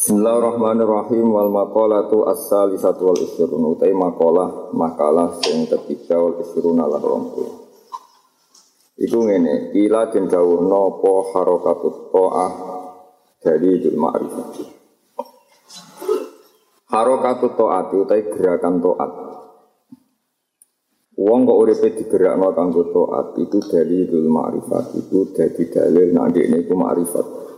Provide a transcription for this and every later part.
Bismillahirrahmanirrahim wal maqalatu as-salisatu wal isrun utai maqalah makalah sing ketiga wal isrun ala rompu. Iku ngene, ila den dawuh napa harakatut ta'ah dari dul ma'rifat. Harakatut ta'at utai gerakan ta'at. Wong kok uripe digerakno kanggo ta'at itu dari dul ma'rifat itu dadi dalil nek ini iku ma'rifat.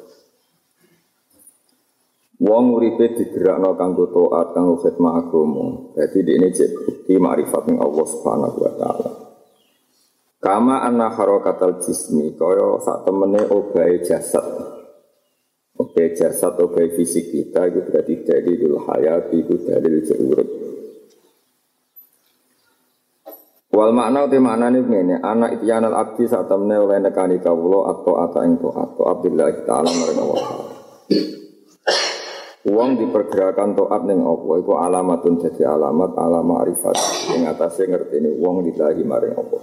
Wong uripe digerakno kanggo taat kanggo khidmah agama. Dadi ini cek bukti makrifat Allah Subhanahu wa taala. Kama anna harakatal jismi kaya sak temene obahe jasad. Obahe jasad, obahe fisik kita itu berarti dari dul hayat itu dalil urip. Wal makna uti maknane ngene, anak ityanal abdi sak temene oleh nekani kawula atau ata ing taat Abdullah taala maring Allah. Uang dipergerakan toat neng Allah itu alamatun jadi alamat alamat arifat atasnya ngerti ini uang dilahi maring Allah.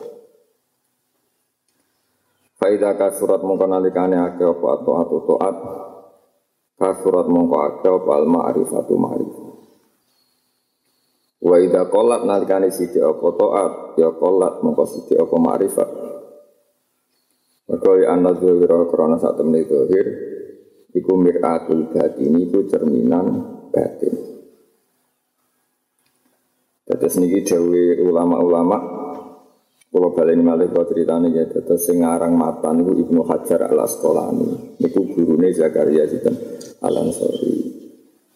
Faidah kasurat mongko nalikane ake apa atau atau toat kasurat mongko ake apa al ma'rifatu ma'rifat. Wa idha kolat nalikane sidi apa toat ya kolat mongko sidi apa ma'rifat. Mereka ya anda zuhira korona saat temen zuhir Iku miratul batin iku cerminan batin. Terus niki dewe ulama-ulama kalau ini malih kau ceritanya ya, terus sengarang mata niku Ibnu Hajar al Asqalani, niku gurune Zakaria Zidan al Ansori.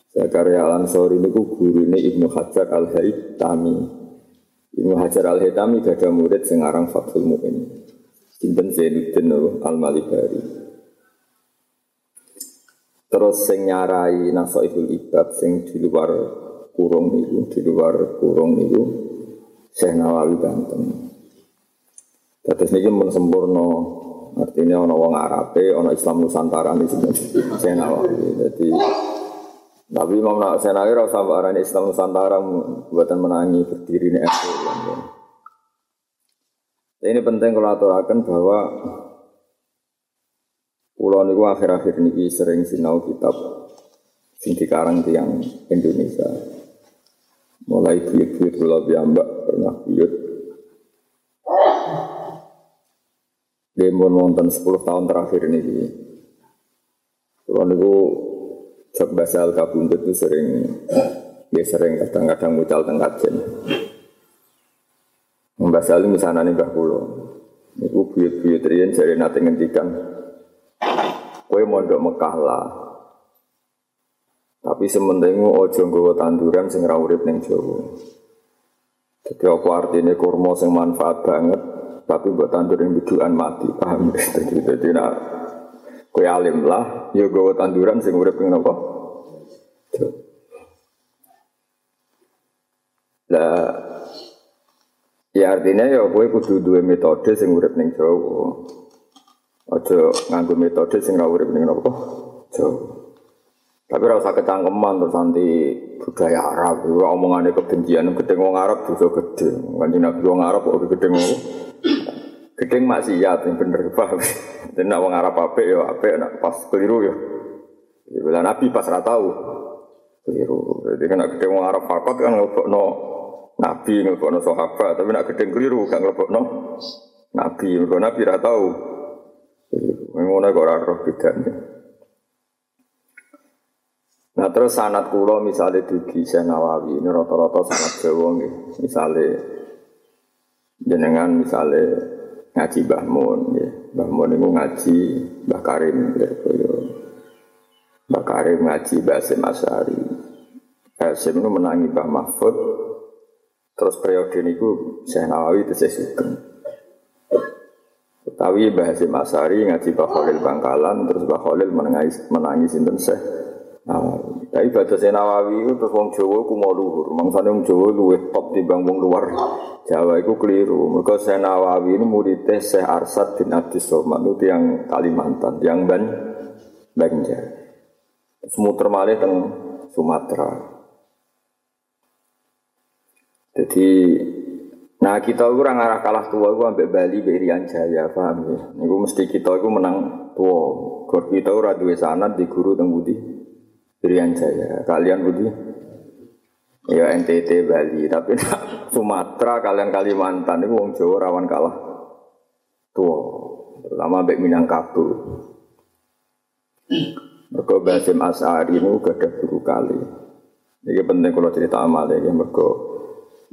Zakaria al Ansori niku gurune Ibnu Hajar al Haytami. Ibnu Hajar al Haytami gada murid sengarang Fathul Mu'in. Sinten Zainuddin al Malibari. Terus sing nyarai nasoiful ibad sing di luar kurung itu, di luar kurung itu Syekh Nawawi Banten. Terus ini pun sempurna, artinya ono wong Arabe, ono Islam Nusantara ini Syekh Nawawi. Jadi tapi Imam Syekh Nawawi rasa arani Islam Nusantara buatan menangi berdiri ini Ini penting kalau aturakan bahwa Pulau niku akhir-akhir niki sering sinau kitab sing dikarang tiang Indonesia. Mulai buyut-buyut kula piyambak pernah buyut. Demon wonten 10 tahun terakhir niki. Pulau niku cek bahasa al itu sering dia sering kadang-kadang mucal tengah jen. Membahas ini misalnya nih Mbah Kulo. Niku buyut-buyut riyen jari nate ngendikan Kowe mondok Mekah lah. Tapi sementing ojo nggawa tanduran sing ra urip ning Jawa. Jadi apa artinya kurma sing manfaat banget, tapi buat tandur yang biduan mati, paham? Jadi, jadi nak kue alim lah, ya gawa tanduran sing urip ning napa? Lah ya artinya ya kue kudu dua metode sing urip ning Jawa. Aja nganggo metode sing ra urip ning napa? Jawa. Tapi ora usah kecangkeman terus nanti budaya Arab, omongane kebencian gedeng wong Arab dosa gede. Kanjeng Nabi wong Arab kok gedeng wong Gedeng maksiat yang bener paham. Dan nak wong Arab apik ya apik nak pas keliru ya. Ya bila Nabi pas ra tahu keliru. Jadi kan nak wong Arab fakot kan ngelebokno Nabi ngelebokno sahabat, tapi nak gedeng keliru kan ngelebokno Nabi, mergo Nabi ra tahu. Ngono kok roh bedane. Nah terus sanat kulo misalnya dugi Nawawi ini rata-rata sanat Jawa nggih. Misale jenengan misalnya ngaji Mbah Mun nggih. Mbah Mun ngaji Mbah Karim nggih Mbah Karim ngaji Mbah Asyari. Itu menangi Mbah Mahfud. Terus periode niku saya Nawawi itu saya sugeng. Tapi Mbah Hasim Asari ngaji Mbah Khalil Bangkalan, terus Mbah Khalil menangis, menangis sinten Syekh Nawawi. Tapi Syekh Nawawi itu terus wong Jawa ku mau luhur. Mangsane wong Jawa luwih top timbang wong luar Jawa itu keliru. Mereka Syekh Nawawi ini muridnya Syekh Arsad bin Abdus Somad itu yang Kalimantan, yang Ban Banjar. Semuter malih teng Sumatera. Jadi Nah kita itu orang arah kalah tua itu sampai Bali Berian Jaya paham ya. Niku mesti kita itu menang tua. Kalau kita itu radue sanat di guru teng budi Irian Jaya. Kalian budi? Ya NTT Bali, tapi nak Sumatera kalian Kalimantan itu wong Jawa rawan kalah. Tua, terutama Mbak Minangkabau. Mereka Basim As'ari ini gak ada guru kali. Ini penting kalau cerita amal ya, mereka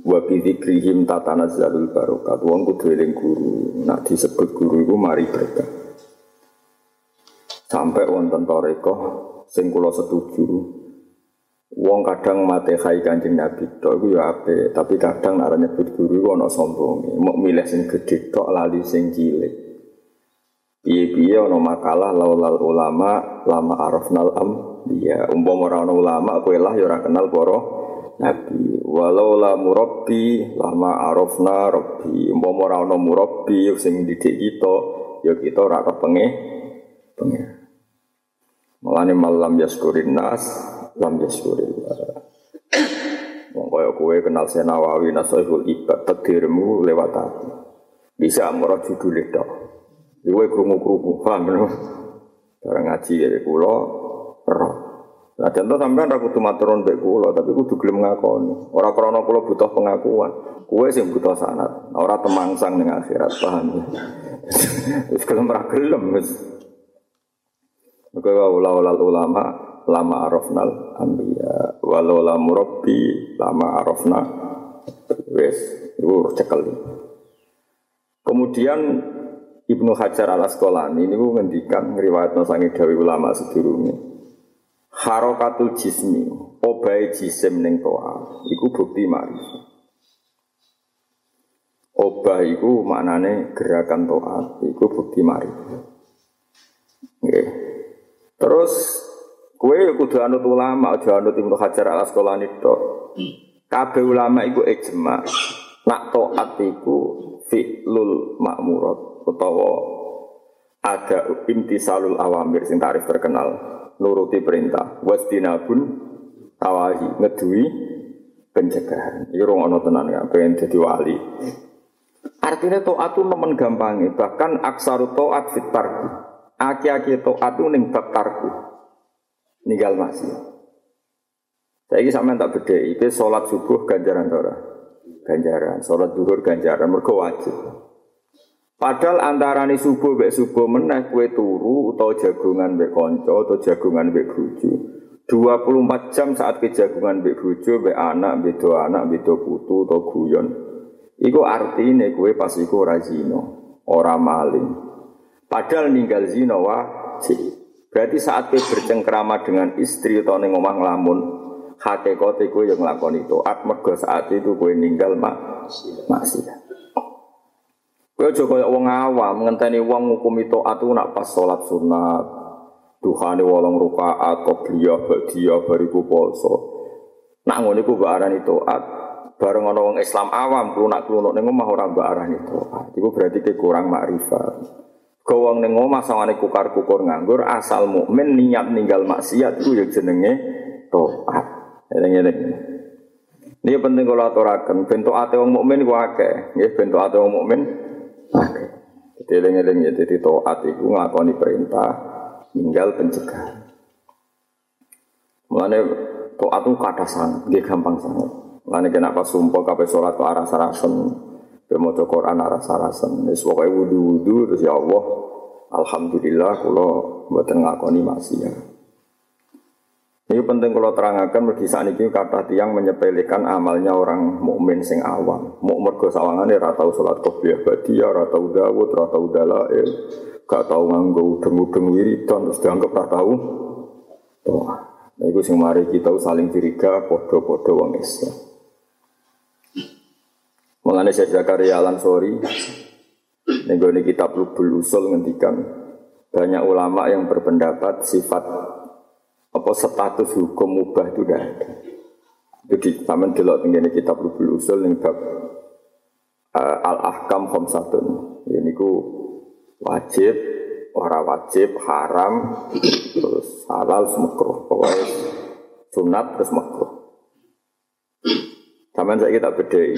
wa bidzikrihim tatanazzalul barokat. Wong kudu eling guru. Nak disebut guru itu mari berkah. Sampai wonten toreko sing kula setuju. Wong kadang mate khai Kanjeng Nabi tok iku ya ape, tapi kadang nek nyebut guru iku ana sombonge. Mok milih sing gedhe tok lali sing cilik. Piye-piye ana makalah laulal ulama lama arafnal am dia umpama ora ana ulama kowe lah ya ora kenal para nabi. Walau la murabbi lama arafna rabbi. Umpama ora ana murabbi sing didik kita ya kita ora kepenge pengen. Mulane malam yaskurin nas, lam yaskurin Wong kaya kowe kenal Senawawi Nasaihul Ibad takdirmu lewat aku. Bisa murah judul itu. Kowe krungu-krungu, paham lho. Barang ngaji ya kula roh. Nah, contoh sampean ra kudu maturun mbek kula, tapi kudu gelem ngakoni. Ora krana kula butuh pengakuan. Kowe sing butuh sanat, ora temangsang ning akhirat, paham. Wis gelem ra gelem wis. Maka walau ulama lama arafnal ambiya walau la murabbi lama arafna wes itu cekel. Kemudian Ibnu Hajar al Asqalani ini ngendikan ngriwayat sangi dawi ulama sedurunge. Harokatul jismi, obai jisim ning toa, iku bukti marifat. Obah iku maknane gerakan toat, iku bukti marifat. Nggih. Terus kue kudu anut ulama, aja anut Ibnu Hajar al Asqalani tok. Kabeh ulama iku ijma. Nak taat iku fi'lul ma'murat utawa ada intisalul awamir sing tarif terkenal nuruti perintah. Wasdinabun tawahi ngedui pencegahan. Iki rong ana tenan ya pengen dadi wali. Artinya taat itu nemen gampangi bahkan aksaru taat fit tarku. Aki-aki taat itu ning ninggal masih saya ini sampean tak beda itu sholat subuh ganjaran ora? Ganjaran. Sholat duhur ganjaran mergo wajib Padahal antarane subuh mbek subuh meneh kue turu atau jagungan mbek kanca atau jagungan mbek bojo. 24 jam saat kejagungan mbek bojo mbek anak, mbek do anak, mbek do putu atau guyon. Iku artine kue pas iku ora zina, ora maling. Padahal ninggal zina wajib. Berarti saat kue bercengkrama dengan istri atau ning omah nglamun, hakikate kue yang nglakoni taat mergo saat itu kue ninggal mak maksiat. Kowe aja kaya wong awam ngenteni wong ngukumi taat nak pas salat sunat. Duhane wolong rakaat qobliyah ba'diyah bariku poso. Nak ngono iku mbok arani taat. Bareng ana wong Islam awam klunak-klunuk ning omah ora mbok arani taat. Iku berarti ke kurang makrifat. Kau wong ning omah sawangane kukar-kukur nganggur asal mukmin niat ninggal maksiat iku ya jenenge taat. Eling-eling. Ini penting kalau aturakan. Bentuk ate wong mukmin ku akeh. Nggih bentuk ate wong mukmin Oke. Jadi eling-eling ya, jadi toat itu ngelakoni perintah, tinggal pencegahan. Mulane toat itu kata sangat, dia gampang sangat. Mulane kenapa sumpah kape sholat ke arah sarasen, bermoco Quran arah sarasen. Wis pokoke wudu-wudu terus ya Allah, alhamdulillah kalau mboten ngakoni maksiat. Ini penting kalau terangkan bagi saat ini kata tiang menyepelekan amalnya orang mukmin sing awam. Mau mergo sawangane ora tau salat qobliyah badiyah, ora dawud, ora tau dalail, gak tau nganggo udeng-udeng wiridan terus dianggap ora tau. Tuh. Nah, itu sing mari kita saling curiga podo-podo wong Islam. Mengenai saya Zakaria Al-Ansori, ini kitab Lubul Usul ngendikan banyak ulama yang berpendapat sifat apa status hukum mubah itu tidak ada. Jadi taman delok tinggal kitab Rubul Usul ning bab uh, al ahkam khamsatun. Ini ku wajib, ora wajib, haram, terus halal, makruh. Pokoknya sunat terus makruh. Taman saya kita bedai.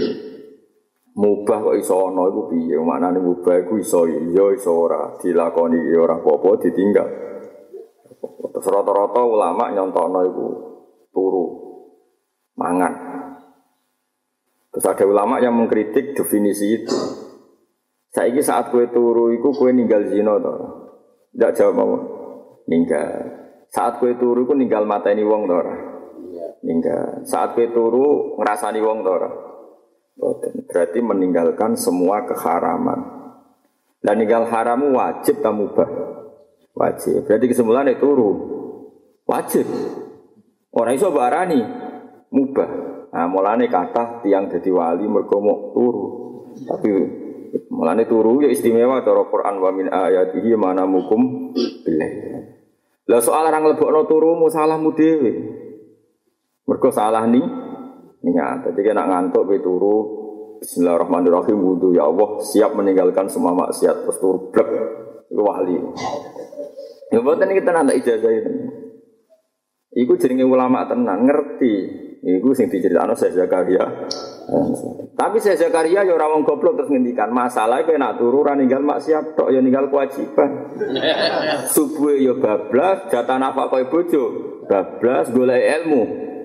Mubah kok iso ana iku piye? Maknane mubah iku iso iya iso ora dilakoni ora apa-apa ditinggal. Terus rata-rata ulama nyontokno iku turu mangan. Terus ada ulama yang mengkritik definisi itu. Saiki saat kue turu iku kue ninggal zina to. Tidak jawab apa. Ninggal. Saat kue turu iku ninggal mata ini wong to ora? Ninggal. Saat kue turu ngrasani wong to ora? Berarti meninggalkan semua keharaman. Dan ninggal haramu wajib tak mubah. Wajib. Berarti kesimpulan itu turu. Wajib. Orang iso barani mubah. Nah, mulane kata tiang jadi wali mergo mau turu. Tapi mulane turu ya istimewa cara Quran wa min ayatihi mana mukum billah. Lah soal orang lebokno turumu salahmu dhewe. Mergo salah nih niat. Jadi kena ngantuk be turu Bismillahirrahmanirrahim wudhu ya Allah siap meninggalkan semua maksiat terus turu blek itu wali. Ya buatan kita nanti ijazah itu. Iku jenenge ulama tenan ngerti. Iku sing diceritakno saya Zakaria. Tapi saya Zakaria ya ora wong goblok terus ngendikan masalah kowe nak turu ora ninggal maksiat tok ya ninggal kewajiban. Subuh ya bablas, jatah nafkah kowe bojo, bablas golek ilmu,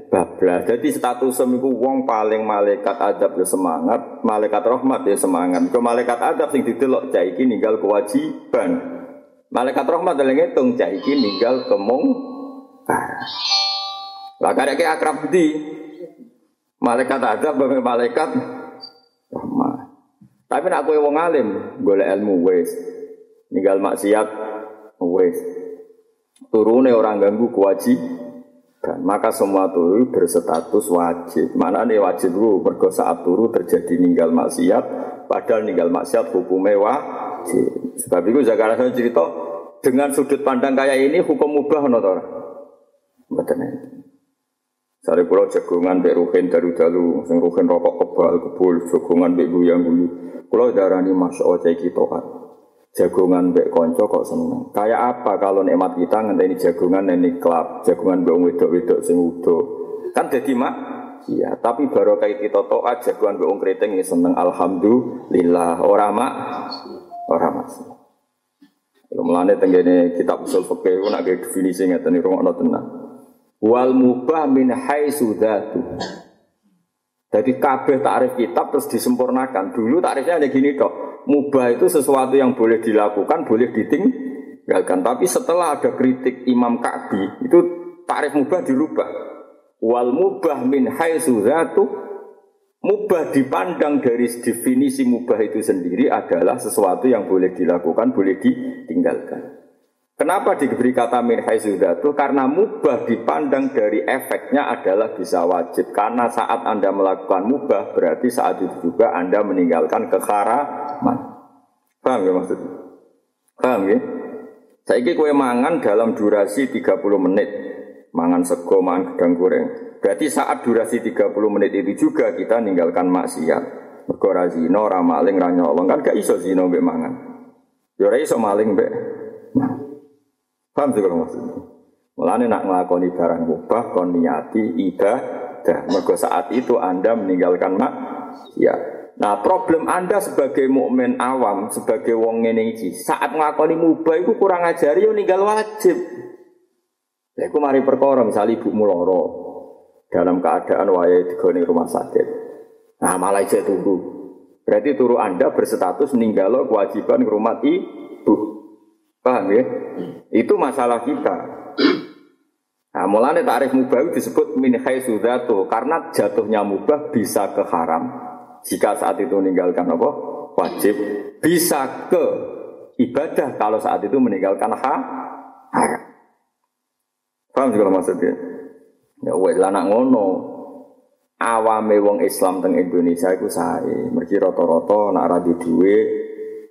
bablas. Jadi status semiku wong paling malaikat adab ya semangat, malaikat rahmat ya semangat. Ke malaikat adab sing didelok cah iki ninggal kewajiban. Malaikat rahmat dalam ngitung cah iki ninggal kemung lah karek akrab di malaikat adab bapak malaikat rahmat. Tapi nak kowe wong alim, golek ilmu wis. Ninggal maksiat wis. Turune orang ganggu kewajiban. Maka semua turu berstatus wajib. Mana nih wajib lu mergo saat turu terjadi ninggal maksiat, padahal ninggal maksiat hukumnya wajib. Sebab itu Zakaria cerita dengan sudut pandang kayak ini hukum mubah notor. Mboten Sare kula jagongan mbek ruhin dalu-dalu, sing ruhin rokok kebal kebul, jagongan mbek guyang-guyu. Kula darani Masya Allah cek kita Jagongan mbek konco kok seneng. Kayak apa kalau nikmat kita ngenteni jagongan ini klub, jagongan mbek wedok-wedok sing udo. Kan jadi mak Iya, tapi baru kayak kita toat jagoan mbek wong keriting seneng alhamdulillah. Ora mak, ora mas. Mulane tenggene kitab usul fikih ku nak definisi ngeten iki rungokno tenan wal mubah min haitsu dzatu. Jadi kabeh takrif kitab terus disempurnakan. Dulu takrifnya ada gini dok. Mubah itu sesuatu yang boleh dilakukan, boleh ditinggalkan. Tapi setelah ada kritik Imam Ka'bi, itu takrif mubah dirubah. Wal mubah min haitsu dzatu Mubah dipandang dari definisi mubah itu sendiri adalah sesuatu yang boleh dilakukan, boleh ditinggalkan. Kenapa diberi kata min haizudatu? Karena mubah dipandang dari efeknya adalah bisa wajib. Karena saat Anda melakukan mubah, berarti saat itu juga Anda meninggalkan keharaman. Paham ya maksudnya? Paham ya? Saya kue mangan dalam durasi 30 menit. Mangan sego, mangan gedang goreng. Berarti saat durasi 30 menit itu juga kita meninggalkan maksiat. Mergo zino, ramaling, ranyolong. Kan gak iso zino mbek mangan. Ya iso maling mbek. Paham sih kalau maksudnya? Mulane nak ngelakoni barang mubah kon niati ibadah. Mergo saat itu Anda meninggalkan mak ya. Nah, problem Anda sebagai mukmin awam, sebagai wong ngene saat ngelakoni mubah itu kurang ajari yo ninggal wajib. Ya iku mari perkara misalnya ibu muloro dalam keadaan waya digone rumah sakit. Nah, malah ijek turu. Berarti turu Anda berstatus ninggalo kewajiban rumah ibu. Paham ya? Itu masalah kita. Nah, mulanya tarif mubah disebut min sudato karena jatuhnya mubah bisa ke haram. Jika saat itu meninggalkan apa? Wajib. Bisa ke ibadah kalau saat itu meninggalkan ha haram. Paham juga maksudnya? Ya wes lah nak ngono. Awame wong Islam teng Indonesia iku sae. Mergi rata-rata nak ra duwe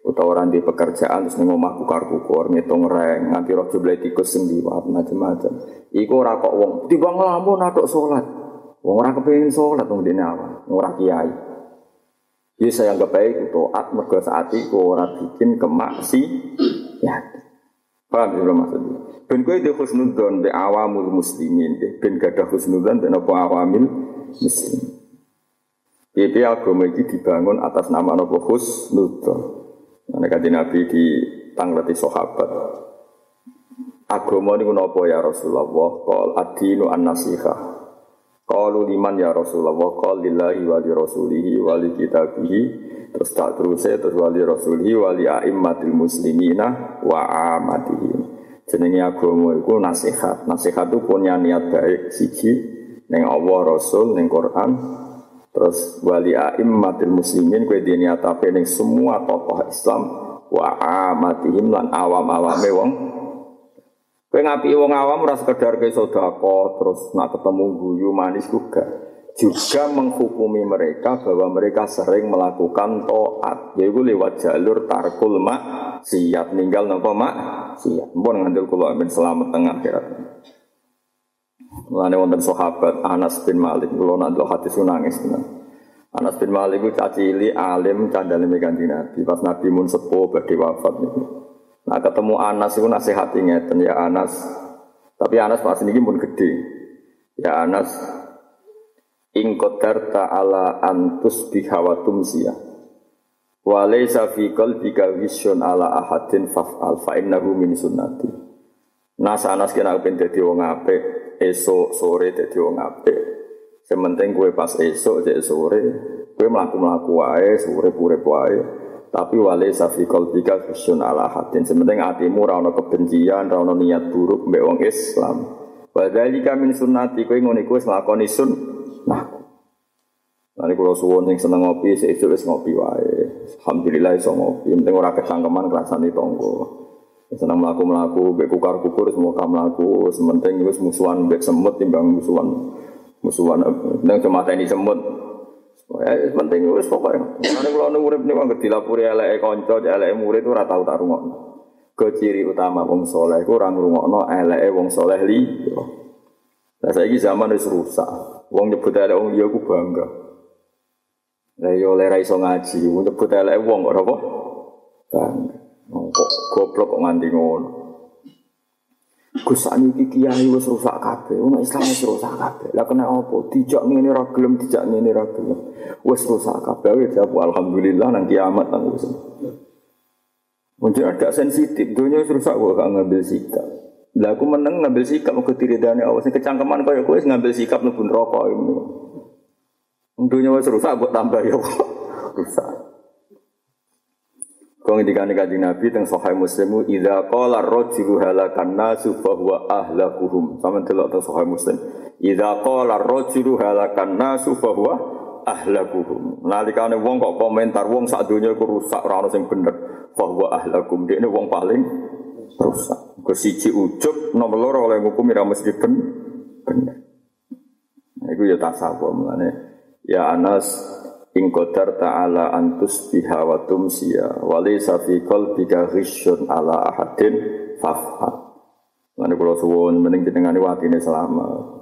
utawa orang di pekerjaan terus ning omah kukar kukur ngitung reng nganti roh jumlah tikus macam-macam iku ora kok wong tiba ngelamun atok salat wong ora kepengin salat wong dene awal ora kiai Jadi saya anggap baik itu at mergo saat itu orang bikin kemaksi ya paham ya maksudnya ben kowe di husnudzon be awamul muslimin ben gada husnudzon ben apa awamil muslim Jadi agama ini dibangun atas nama Nabi Husnudzon. Karena kata Nabi di tangleti sahabat. agama niku napa ya Rasulullah? Qal ad-dinu an-nasihah. Qalu liman ya Rasulullah? Qal lillahi wa li rasulihi wa li kitabihi. Terus tak terus terus wali rasulihi wa li a'immatil muslimina wa amatihim. Jenenge agama iku nasihat. Nasihat itu punya niat baik siji ning Allah Rasul ning Quran Terus wali a'immatil muslimin kue niat apa semua tokoh Islam wa amatihim lan awam-awame wong Kowe ngapi wong awam ora sekedar ke sedekah terus nak ketemu guyu manis juga. Juga menghukumi mereka bahwa mereka sering melakukan toat, yaitu lewat jalur tarkul mak siap ninggal nopo mak siap. Mpun ngandel kula amin selamat tengah akhirat. Mulane wonten sahabat Anas bin Malik, kula nak delok hadis nangis tenan. Anas bin Malik itu cacili alim candale kanjeng Nabi. Pas Nabi mun sepuh badhe wafat niku. Nah ketemu Anas itu nasihati ngeten ya Anas. Tapi Anas pas ini pun gede. Ya Anas ingkotar ta'ala antus bihawatum sia. Walaysa fi qalbika vision ala ahadin faf'al fa innahu min sunnati. Nas Anas kena ben dadi wong apik, esuk sore dadi wong apik. Sementing kue pas esok, jadi sore, kue melaku-melaku wae, sore pure wae. Tapi wale safikol bika fusun ala hatin. Sementing hatimu rano kebencian, rano niat buruk mbek wong Islam. Wadhalika min sunnati kowe ngono iku wis nglakoni sun. Nah. Nanti kalau suwon yang seneng ngopi, wis ngopi wae. Alhamdulillah iso ngopi. Penting ora kecangkeman kerasani tonggo. Seneng melaku melaku, bek kukar kukur semua kam melaku. Sementing wis musuhan bek semut timbang musuhan musuhan. Nang cuma ini semut. Ya penting wis pokoke. Nek kula nu urip niku anggere dilapuri eleke kanca, eleke murid ora tau tak rungokno. Ke ciri utama wong soleh iku ora ngrungokno eleke wong soleh liya. Lah saiki zaman wis rusak. Wong nyebut eleke wong liya ku bangga. Lah yo oleh ra iso ngaji, nyebut eleke wong kok apa? Bangga. Kok goblok kok nganti ngono. Gus iki kiai wis rusak kabeh. Umat Islam wis rusak kabeh. Lah kena apa? Dijak ngene ra gelem, dijak ngene ra gelem. Wis rusak kabeh. Wis alhamdulillah nang kiamat nang wis. Mungkin agak sensitif, dunia wis rusak kok gak ngambil sikap. Lah aku meneng ngambil sikap ke tiridane awas sing kecangkeman kaya kowe ngambil sikap mlebu neraka ini. Dunia wis rusak kok tambah ya rusak. Kau ngendikane kanjeng Nabi teng Sahih Muslim idza qala ar-rajulu halakan nasu fa huwa ahlakuhum. Sama delok teng Sahih Muslim. Idza qala ar-rajulu halakan nasu fa huwa ahlakuhum. Nalikane wong kok komentar wong sak donya iku rusak ora ono sing bener. Fa huwa ahlakum. Dekne wong paling rusak. Ke siji nomor loro oleh hukum ora mesti ben bener. Nah, iku ya tasawuf mulane. Ya Anas In qadar ta'ala antus biha wa tumsiya Walaysa fi qalbika ghisyun ala ahadin fafhat Nanti kalau suwun mending jenengane watine selama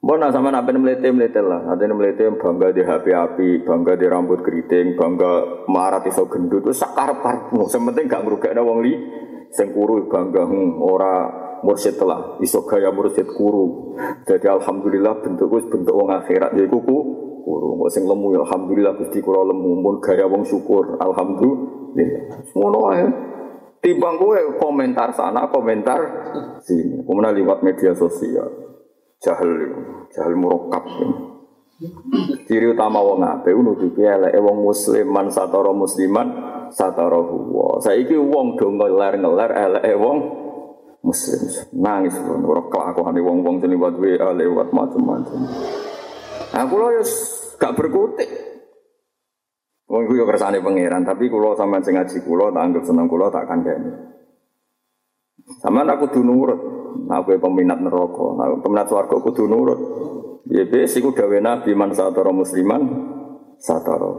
Mbona sama nabi melete melete lah, yang melete bangga di HP api, bangga di rambut keriting, bangga marah iso gendut, itu sakar parmu. Sementing gak ngerugak ada wong li, sengkuru bangga hmm, ora mursyid telah, iso gaya mursyid kuru. Jadi alhamdulillah bentukku bentuk wong akhirat. Jadi kuku syukur. Kok sing lemu alhamdulillah Gusti kula lemu mun gaya wong syukur. Alhamdulillah. Ngono ae. Timbang kowe komentar sana, komentar sini. Kemudian lewat media sosial. Jahil, jahil murokap. Ciri utama wong ape nutupi eleke wong muslim man satara musliman satara huwa. Saiki wong do ngeler-ngeler eleke wong muslim. Nangis ora kelakuane wong-wong lewat WA lewat macam-macam. Aku loh ya gak berkutik. Wong iku yo kersane pangeran, tapi kula sampean sing ngaji kula tak anggap seneng kula tak kandhani. Sampeyan aku kudu nurut. Aku peminat neraka, nah, peminat swarga kudu nurut. Ya wis iku gawe Nabi man satara musliman satara.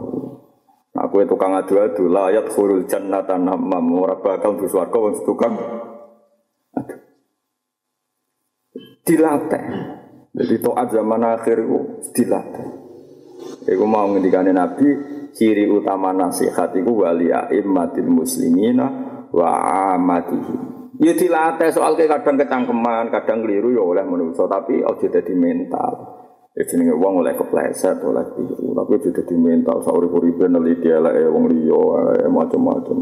Nah, aku tukang adu-adu layat khurul jannata namam ora bakal mlebu swarga wong tukang. Dilatih. Jadi toat zaman akhir itu dilatih. Iku mau ngendikane Nabi ciri utama nasihat itu wali aimmatil muslimina wa amatihi. Ya dilatih soal ke kadang kecangkeman, kadang keliru ya oleh manusia tapi ojo dadi mental. Ya jenenge wong oleh kepleset, oleh keliru, tapi ojo dadi mental sauri uripe neliti eleke wong liya, macam-macam.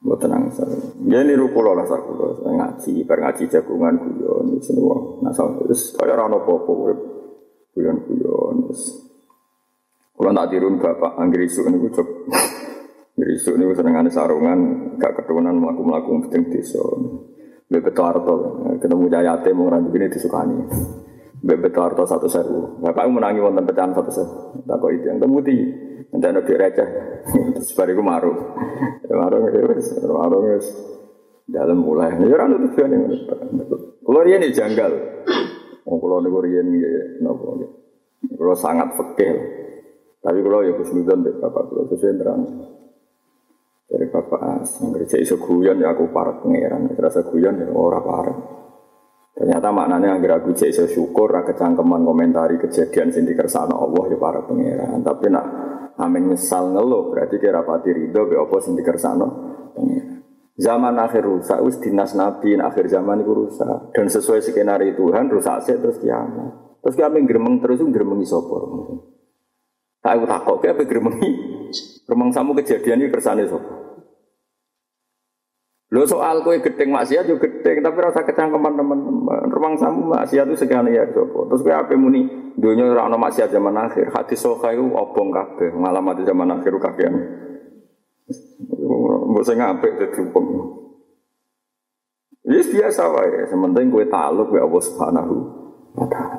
Buat tenang saya. Ya niru kula lah saya kula. Ngaji, bar ngaji jagungan guyon ini semua. Nah, terus kaya rano popo urip guyon Kula tak tirun bapak anggere isuk niku cok. Anggere isuk niku senengane sarungan gak keturunan mlaku-mlaku penting desa. Mbek beto arto, ketemu jayate mau ngrandi ini disukani. Mbek beto arto satu sewu. Bapak menangi wonten pecahan satu sewu. Tak kok itu yang temuti. Nanti ada receh. Terus bariku maru. Ya maru ya wis, maru wis. Dalam mulai. Ya ora nutup tujuan yang Kulo riyen ya janggal. Nggih napa nggih. Kulo sangat fikih. Tapi kulo ya kusnudon mbek bapak kulo sesuai terang. Dari bapak as, ngerti iso guyon ya aku parek pangeran, terasa guyon ya ora parek. Ternyata maknanya agar aku cek iso syukur, rakyat cangkeman komentari kejadian sing dikersano Allah ya para pangeran. Tapi nak amin nyesal ngeluh berarti kira pati ridho be pangeran. Zaman akhir rusak, wis dinas nabi, akhir zaman itu rusak. Dan sesuai skenario Tuhan, rusak sih terus kiamat. Terus kami gremeng terus gremengi sopor. Tak aku takut, kayak gremengi. Gremeng samu kejadian ini kersane sopor. Lo soal kue gedeng maksiat yo gedeng, tapi rasa kecangkeman teman-teman. Ruang samu maksiat itu sekian ya sopo. Terus kue apa muni dunia orang maksiat zaman akhir. Hati sokai itu obong kabeh. Ngalamat zaman akhir kakean. Mbok sing apik dadi hukum. Wis biasa wae, sementing kue taluk kue Allah Subhanahu wa taala.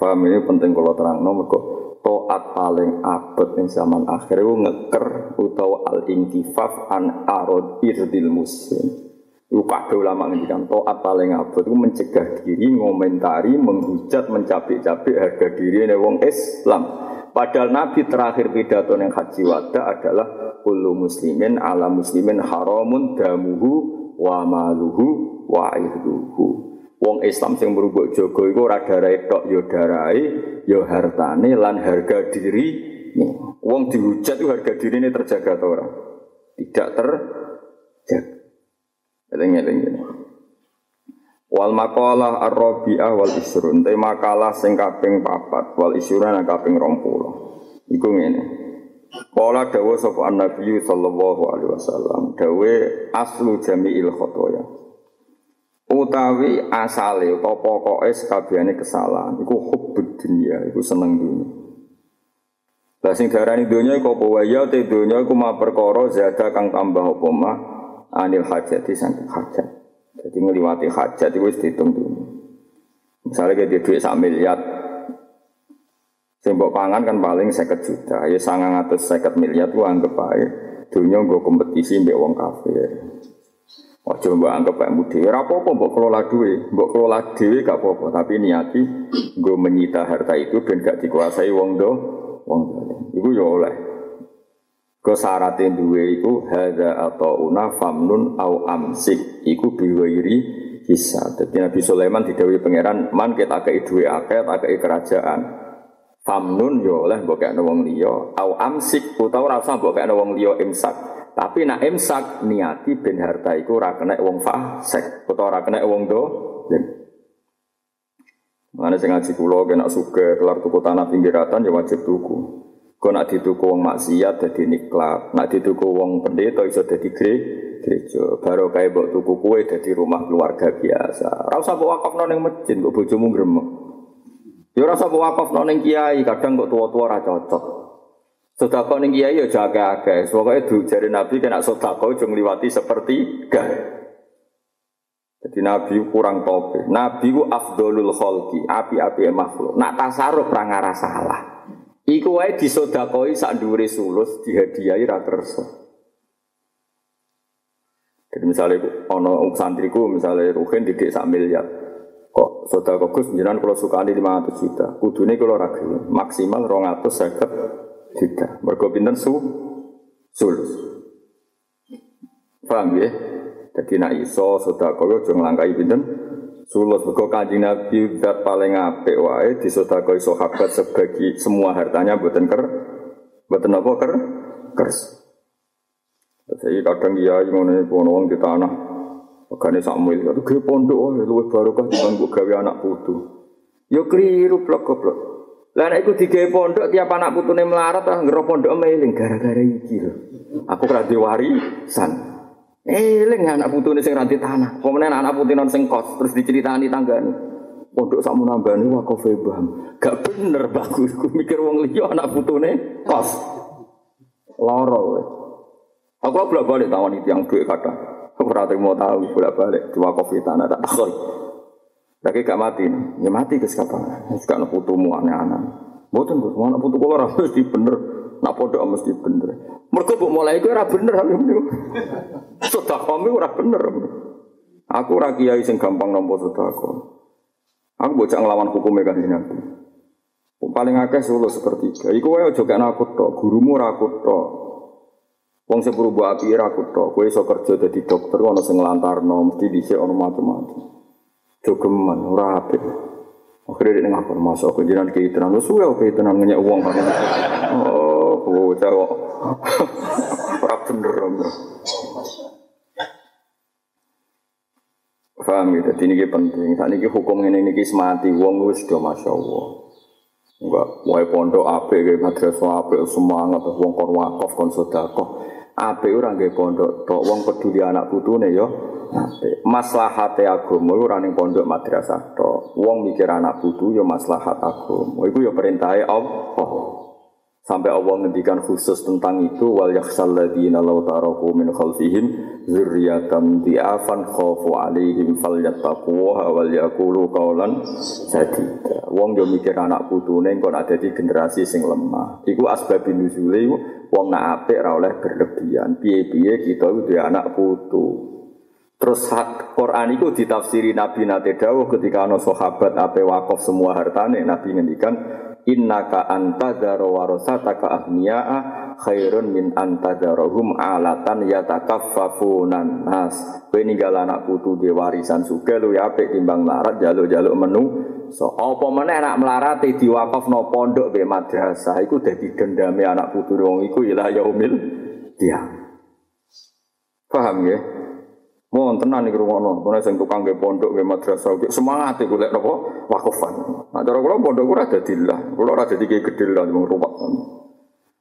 Paham ini penting kalau terang nomor kok toat paling abad yang zaman akhir itu ngeker utawa al intifaf an arod irdil muslim. Itu kado ulama ngendikan toat paling abad itu mencegah diri, ngomentari, menghujat, mencapik-capik harga diri ini wong Islam. Padahal Nabi terakhir pidato yang haji wada adalah kullu muslimin ala muslimin haramun damuhu wa maluhu wa irduhu. Wong Islam sing merubuk jogo iku ora darai tok ya darai, ya hartane lan harga diri. Wong dihujat itu harga diri ini terjaga atau orang? Tidak terjaga. Eling-eling Wal makalah ar-rabi'ah wal isrun. Te makalah sing kaping papat wal isrun kaping 20. Iku ngene. Kala dawuh sapa Nabi sallallahu alaihi wasallam, dawuh aslu jami'il khotoya. Utawi asale utawa pokoke sakabehane kesalahan iku hubbud dunya, iku seneng dunya. Lah sing darani dunya iku apa wae ya te dunya iku ma perkara zada kang tambah apa mah anil hajati saking hajat. Jadi ngeliwati hajat itu wis dihitung dunya. Misalnya kayak duit sak miliar, Sembok pangan kan paling seket juta, ya sangang atas seket miliar tuh anggap aja dunia gue kompetisi mbak wong kafir. Ojo mbak anggap kayak mudi, apa-apa mbok kelola duit, mbok kelola duit gak apa-apa, tapi niati gue menyita harta itu dan gak dikuasai wong do, wong do. Iku ya oleh. Ke syaratnya duwe iku hada atau una famnun au amsik iku biwairi bisa. Jadi Nabi Sulaiman didawi pangeran man kita kei duwe akeh tak kei kerajaan. Famnun yo oleh mbok kekno wong liya au amsik utawa ora usah mbok kekno wong liya imsak. Tapi nak imsak niati ben harta iku ora kena wong fasik utawa ora kena wong do. Mana sing ngaji kula kena suka kelar tuku tanah pinggiratan ya wajib tuku. Kau nak dituku wong maksiat jadi niklat, nak dituku wong pendeta iso jadi gereja. Baru kayak mbok tuku kue jadi rumah keluarga biasa. Ora usah mbok wakafno ning masjid, mbok bojomu gremeng. Ya ora usah mbok wakafno ning kiai, kadang kok tua-tua ora cocok. Sedekah ning kiai ya jaga akeh. Pokoke du jare Nabi kena sedekah aja ngliwati sepertiga. Jadi Nabi kurang tope. Nabi ku afdolul kholki, api-api makhluk. Nak tasarruf ra ngarah salah. Iku wae disodakoi sak dhuwure sulus dihadiahi ra kersa. Jadi misalnya ono santriku misalnya Ruhin didik sak miliar. Kok sodako Gus jenengan kalau sukani 500 juta. Kudune kalau ragu maksimal 250 juta. Mergo pinten su sulus. Paham ya? Jadi nak iso sodako yo aja nglangkai pinten sulus mergo Kanjeng Nabi zat paling apik wae disodakoi sahabat sebagi semua hartanya mboten ker mboten apa ker kers. Jadi kadang iya ngono ngono wong di tanah Pegane Samuel itu ge pondok oh luwih barokah mbok gawe anak putu. Yo keliru blok goblok. Lah nek iku digawe pondok tiap anak putune melarat ah ngero pondok meling gara-gara iki lho. Aku ora warisan. Eling anak putune sing ranti tanah. Pemene anak putune sing kos terus diceritani tanggane. Pondok sakmu nambani wakaf bam. Gak bener bagus. Ku mikir wong liya anak putune kos. Loro kowe. Aku bolak balik tawon itu yang duit kata. Rata mau tahu bolak balik dua kopi tanah tak takoi. Lagi gak mati, ya mati ke siapa? Sekarang putumu aneh-aneh. Mboten Gus, anak putu kula ora mesti bener. Nak pondok mesti bener. Mergo mbok mulai iku ora bener aku niku. Sedekah bener. Aku ora kiai sing gampang nampa sedekah. Aku bocah nglawan hukume kan Nabi. Paling akeh solo sepertiga. Iku wae aja kena aku gurumu ora aku tok. Wong sing perubu api aku tok. Kowe iso kerja dadi dokter ana sing nglantarno, mesti dhisik ana macam-macam. Jogeman ora apik. Akhirnya dia ngapur masuk ke jiran ke itenan, lu suwe ke itenan ngeyak uang kan? Oh, bocah kok. Ora bener. Paham gitu, jadi ini penting. Saat ini hukum ini ini semati, uang wis do masya Allah. Enggak, wae pondok ape, madrasah ape, semangat, uang kon wakaf, kon sodakoh. Ape orang kayak pondok, tok uang peduli anak putune yo. Maslahate agama ora pondok madrasah tok. Wong mikir anak putu ya maslahat agama. Iku ya perintahe Allah. Sampai Allah ngendikan khusus tentang itu wal yakhsal ladina law taraku min khalfihim dzurriyyatan di'afan khafu alaihim falyattaquha wal yaqulu qawlan sadida. Wong yo mikir anak putune kok ada di generasi sing lemah. Iku asbabun nuzule wong nak apik ora oleh berlebihan. Piye-piye kita kudu anak putu. Terus Quran itu ditafsiri Nabi Nate Dawuh ketika ana sahabat ape wakaf semua hartane Nabi ngendikan innaka antadzara warasataka ahniya'a khairun min antadarahum alatan yatakaffafunan nas. Kowe ninggal anak putu di warisan suge lu ya apik timbang larat jaluk-jaluk menu. So apa meneh anak melarat diwakafno pondok be madrasah iku dadi dendame anak putu wong iku ila yaumil dia. Paham ya? Mau tenan nih rumah kono sing tukang ke pondok ke madrasah ke semangat iku lek napa wakufan. Nah cara kula pondok ora dadi lah, kula ora dadi gedhe lah wong rumah.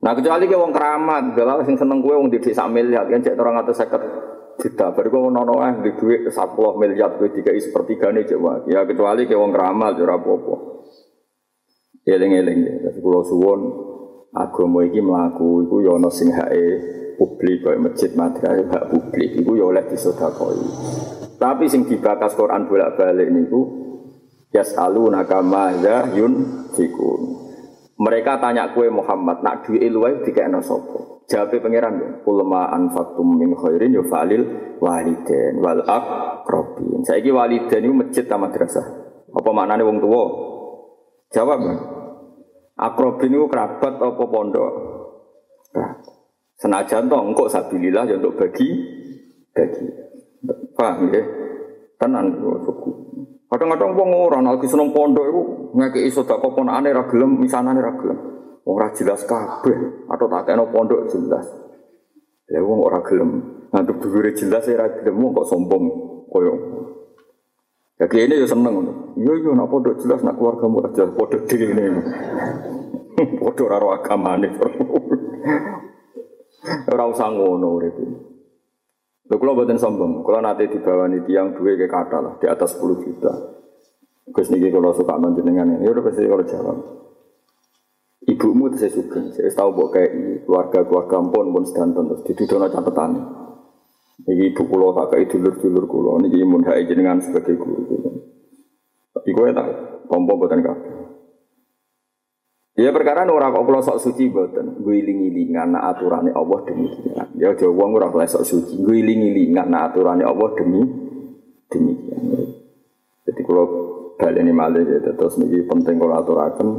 Nah kecuali ke wong keramat, galak sing seneng kowe wong didik sak miliar kan cek 250 juta. Baru kok ono eh di duit 10 miliar kowe dikai sepertigane coba. Ya kecuali ke wong keramat ora apa-apa. Eling-eling ya, kula suwun agama iki mlaku iku ya ana sing hae publik kayak masjid madrasah hak publik. Itu ya oleh disodakoi. Tapi sing dibakas Quran bolak-balik niku yasalu nakama yun fikun. Mereka tanya kue Muhammad nak duwe luwih dikekno sapa? Jawabe pangeran ya ulama anfaqtum min khairin ya falil waliden wal aqrabin. Saiki waliden itu masjid ta madrasah. Apa maknane wong tua jawab akrobin itu kerabat apa pondok Senajan toh engkau sabilillah ya untuk bagi bagi. Paham ya? Tenan suku. Kadang-kadang wong ora lagi seneng pondok iku ngekeki sedekah ponakane ra gelem, misanane ra gelem. Ora jelas kabeh atau tak kena pondok jelas. Lah wong ora gelem. Ngantuk dhuwure jelas ya ra gelem kok sombong koyo. Ya kene yo seneng ngono. Yo yo nak pondok jelas nak keluargamu ora jelas pondok dhewe. Padha ora agamane. Ora usah ngono urip. Lho kula mboten sombong, kula nate dibawani tiyang duwe ke kata lah di atas 10 juta. Gus niki kula suka manjenengan. Ya udah pasti kalau jawab. Ibumu itu saya suka, saya tahu bahwa kayak keluarga-keluarga pun pun sedanten terus didudono catatan. Iki ibu kula tak kayak dulur-dulur kula niki mun hae jenengan sebagai guru. Tapi kowe tak tompo boten kabeh. Ya perkara ora kok kula sok suci mboten. Guling-ilingan nak aturane Allah demikian. Ya aja wong ora kok sok suci. Guling-ilingan nak aturane Allah demi demikian. Jadi kalau baleni malih ya terus niki penting kalau aturaken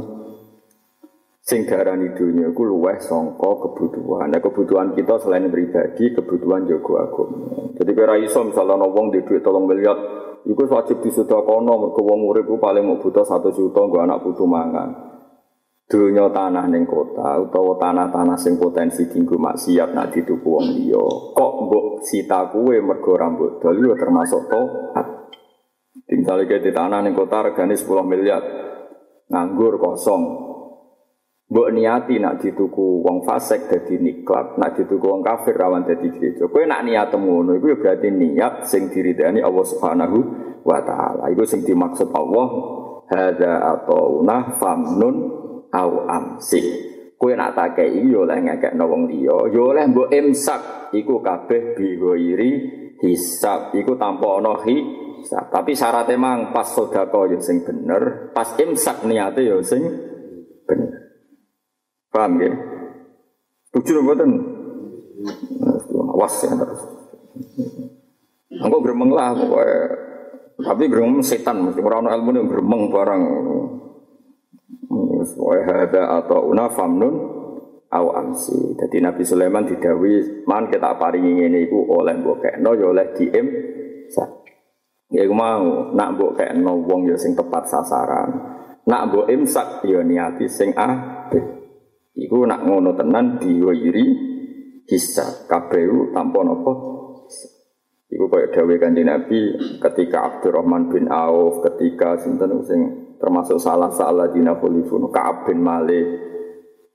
sing darani dunia iku luweh sangka kebutuhan. Nah, kebutuhan kita selain pribadi, kebutuhan jago agama. Jadi kira iso misalnya wong di duit tolong miliar, iku wajib disudakono mergo wong urip paling mau butuh satu juta nggo anak putu mangan. Dunia tanah neng kota utawa tanah-tanah sing potensi tinggu maksiat nak dituku wong liya. Kok mbok sita kuwe mergo rambut dol termasuk toat. Tinggal di tanah neng kota regane 10 miliar. Nganggur kosong. Mbok niati nak dituku wong fasik dadi niklat, nak dituku wong kafir rawan dadi gereja. Kowe nak niat ngono iku berarti niat sing diridani Allah Subhanahu wa taala. Iku sing dimaksud Allah hadza atauna famnun au amsi. Kowe nak tak kei yo oleh ngekekno wong liya, yo oleh mbok imsak iku kabeh bihoiri hisab. Iku tanpa ana hisab. Tapi syaratnya mang pas sedekah yo sing bener, pas imsak niate yo sing bener. Paham ya? Tujuh mboten. Awas ya terus. Engko gremeng lah. Tapi gremeng setan ora ono ilmu ning gremeng barang. Pokoknya hada atau una famnun au amsi. Jadi Nabi Sulaiman didawi man kita paringi ngene iku oleh mbok kekno ya oleh diem. Ya iku mau nak mbok kekno wong ya sing tepat sasaran. Nak mbok imsak ya niati sing apik. Iku nak ngono tenan diwiri hisab kabeh tanpa napa Iku kaya dawuh Kanjeng Nabi ketika Abdurrahman bin Auf, ketika sinten sing termasuk salah salah dina khulifun Ka'ab bin Malik.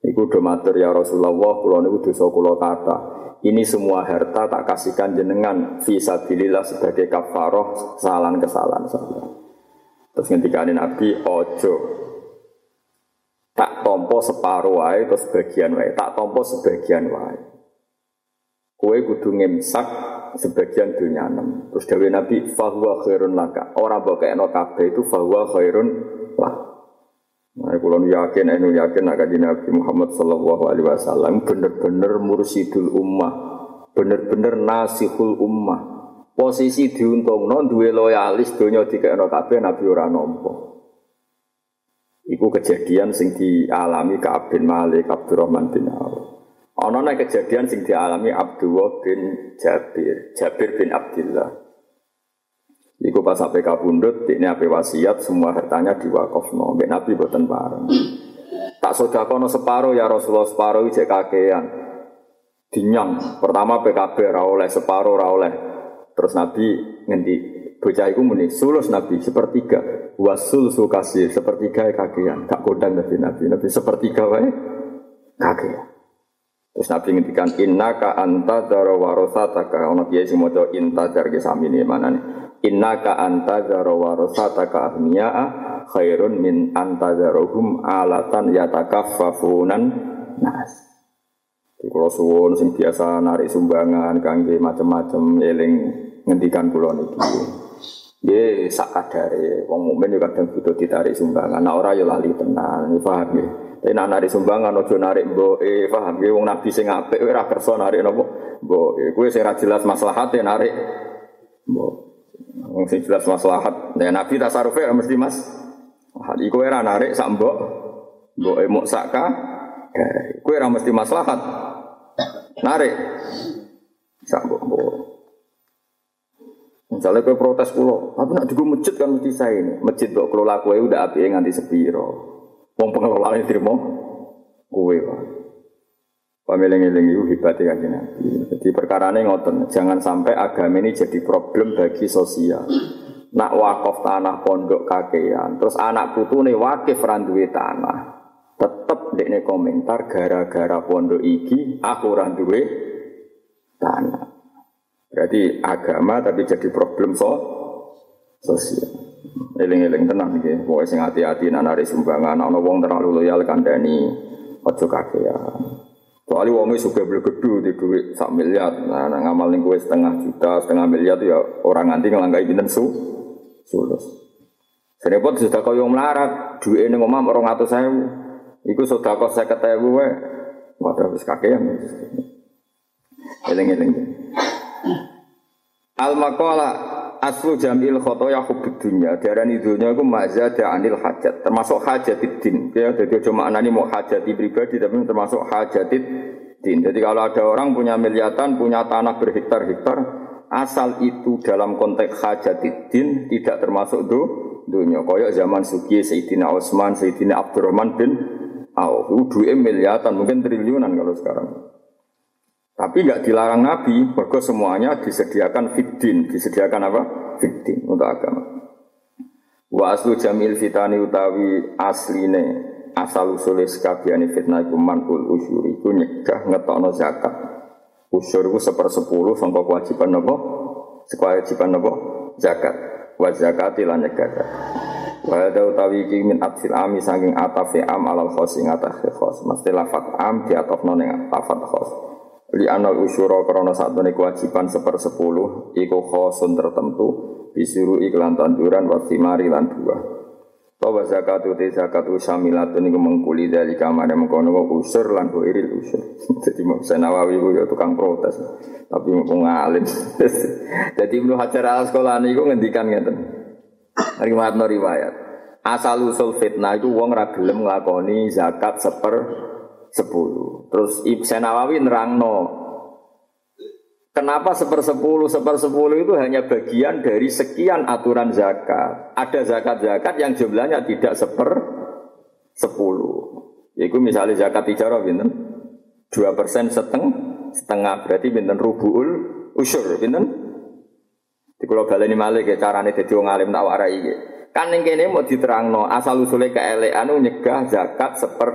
Iku do matur ya Rasulullah, kula niku dosa kula kata. Ini semua harta tak kasihkan jenengan fisabilillah sebagai kafaroh kesalahan-kesalahan saya. Terus ketika Nabi ojo tak tompo separuh wae terus sebagian wae, tak tompo sebagian wae. Kue kudu ngemsak sebagian dunia enam. Terus dari Nabi fahuwa khairun laka. Orang bawa no kabe itu fahuwa khairun lah. Nah, kalau yakin, enu yakin nak kaji Nabi Muhammad Sallallahu Alaihi Wasallam bener-bener mursidul ummah, bener-bener nasihul ummah. Posisi diuntung non dua loyalis dunia tiga no kabe Nabi ora nompo. Iku kejadian sing dialami Ka'ab bin Malik, Abdurrahman bin Auf. Nek kejadian sing dialami Abdullah bin Jabir, Jabir bin Abdullah. Iku pas sampai kabundut, ini apa wasiat, semua hartanya diwakafno. Mbak Nabi boten bareng. Tak kono separuh ya Rasulullah separuh ijek kakean. Dinyang. Pertama PKB ra separuh oleh. Terus Nabi ngendi bocah iku muni sulus Nabi sepertiga wasul sukasir sepertiga kakean gak kodang Nabi Nabi Nabi sepertiga wae kakean Terus Nabi ngendikan inna ka anta daro warosataka ono kiai sing maca inta dar ke sami ne mana nih inna ka anta daro warosataka ahniya khairun min anta darohum alatan yatakaffafunan nas. Di kulo suwun sing biasa narik sumbangan kangge macam-macam eling ngendikan kula niki. Ye sak wong mukmin yo kadang butuh ditarik sumbangan. Nah ora yo lali tenan, paham ya. Tapi nak narik sumbangan ojo narik mboke, paham ya wong nabi sing apik ora kersa narik napa? Mboke. Kowe sing jelas maslahate narik mbok. Wong sing jelas maslahat. Nah nabi tasarufe mesti Mas. Hal iku ora narik sak mbok. Mboke muk sak Kowe ora mesti maslahat. Narik sak mbok. Misalnya kue protes kulo, tapi nak juga masjid kan mesti saya ini. Masjid kok kelola kue udah api nganti sepiro. Wong pengelola ini terima kue pak. Pemiling-iling itu hebatnya kan Nabi. Jadi perkara ini ngoten, jangan sampai agama ini jadi problem bagi sosial. Nak wakaf tanah pondok kakean, terus anak putu nih wakif randuwe tanah. Tetep dek komentar gara-gara pondok iki aku randuwe tanah. Berarti agama tapi jadi problem so sosial. Eling-eling tenang nih, pokoknya sing hati-hati nanari sumbangan, ana wong terlalu loyal kandani ojo kakean. Soalnya wong suka bergedu di duit sak miliar, nah, ngamal nih gue setengah juta, setengah miliar itu ya orang nanti ngelangkai pinten su, sulus. Serempot sudah kau yang melarat, duit ini ngomong orang atau saya, itu sudah kau saya ketahui, waduh habis kakean. Eling-eling. Al maqala aslu jamil khotoya hubud dunya. Darani dunya iku mazada anil hajat, termasuk hajatid din. Ya, jadi cuma maknani mau hajati pribadi tapi termasuk hajatid din. Jadi kalau ada orang punya miliatan, punya tanah berhektar-hektar, asal itu dalam konteks hajatid din tidak termasuk do dunia. Koyok zaman Suki, Sayyidina Utsman, Sayyidina Abdurrahman bin Auf. Itu miliatan, mungkin triliunan kalau sekarang. Tapi nggak dilarang Nabi, mergo semuanya disediakan fitin, disediakan apa? Fitin untuk agama. Wa aslu jamil fitani utawi asline asal usul sekabiane fitnah iku manul usyuri iku nyegah ngetokno zakat. Usyur iku sepersepuluh sangka kewajiban napa? Kewajiban napa? Zakat. Wa zakati lan nyegah zakat. Wa hadza utawi iki min atfil ami saking atafe am alal khos ing atafe khos. Mesti lafat am diatofno ning lafat khos. Li anal usyura krana satune kewajiban sepersepuluh iku khosun tertentu disuruh iklan tanduran wa thimari lan buah. Bahwa zakat itu zakat usamilatun ini mengkuli dari kamar yang mengkono usur lan iril usur. Jadi saya nawawi itu ya tukang protes, tapi mau ngalim. Jadi Ibnu Hajar al sekolah ini ngendikan gitu. Riwayat riwayat. Asal usul fitnah itu wong ragelem nglakoni zakat seper sepuluh. Terus Ibnu Nawawi nerangno Kenapa sepersepuluh? Sepersepuluh itu hanya bagian dari sekian aturan zakat. Ada zakat-zakat yang jumlahnya tidak seper sepuluh. Yaitu misalnya zakat tijarah binten dua persen seteng setengah berarti binten rubuul usur binten. Di kalau baleni malik ya carane jadi wong alim tak warai Kan yang kene mau diterangno asal usulnya keelekan nyegah zakat seper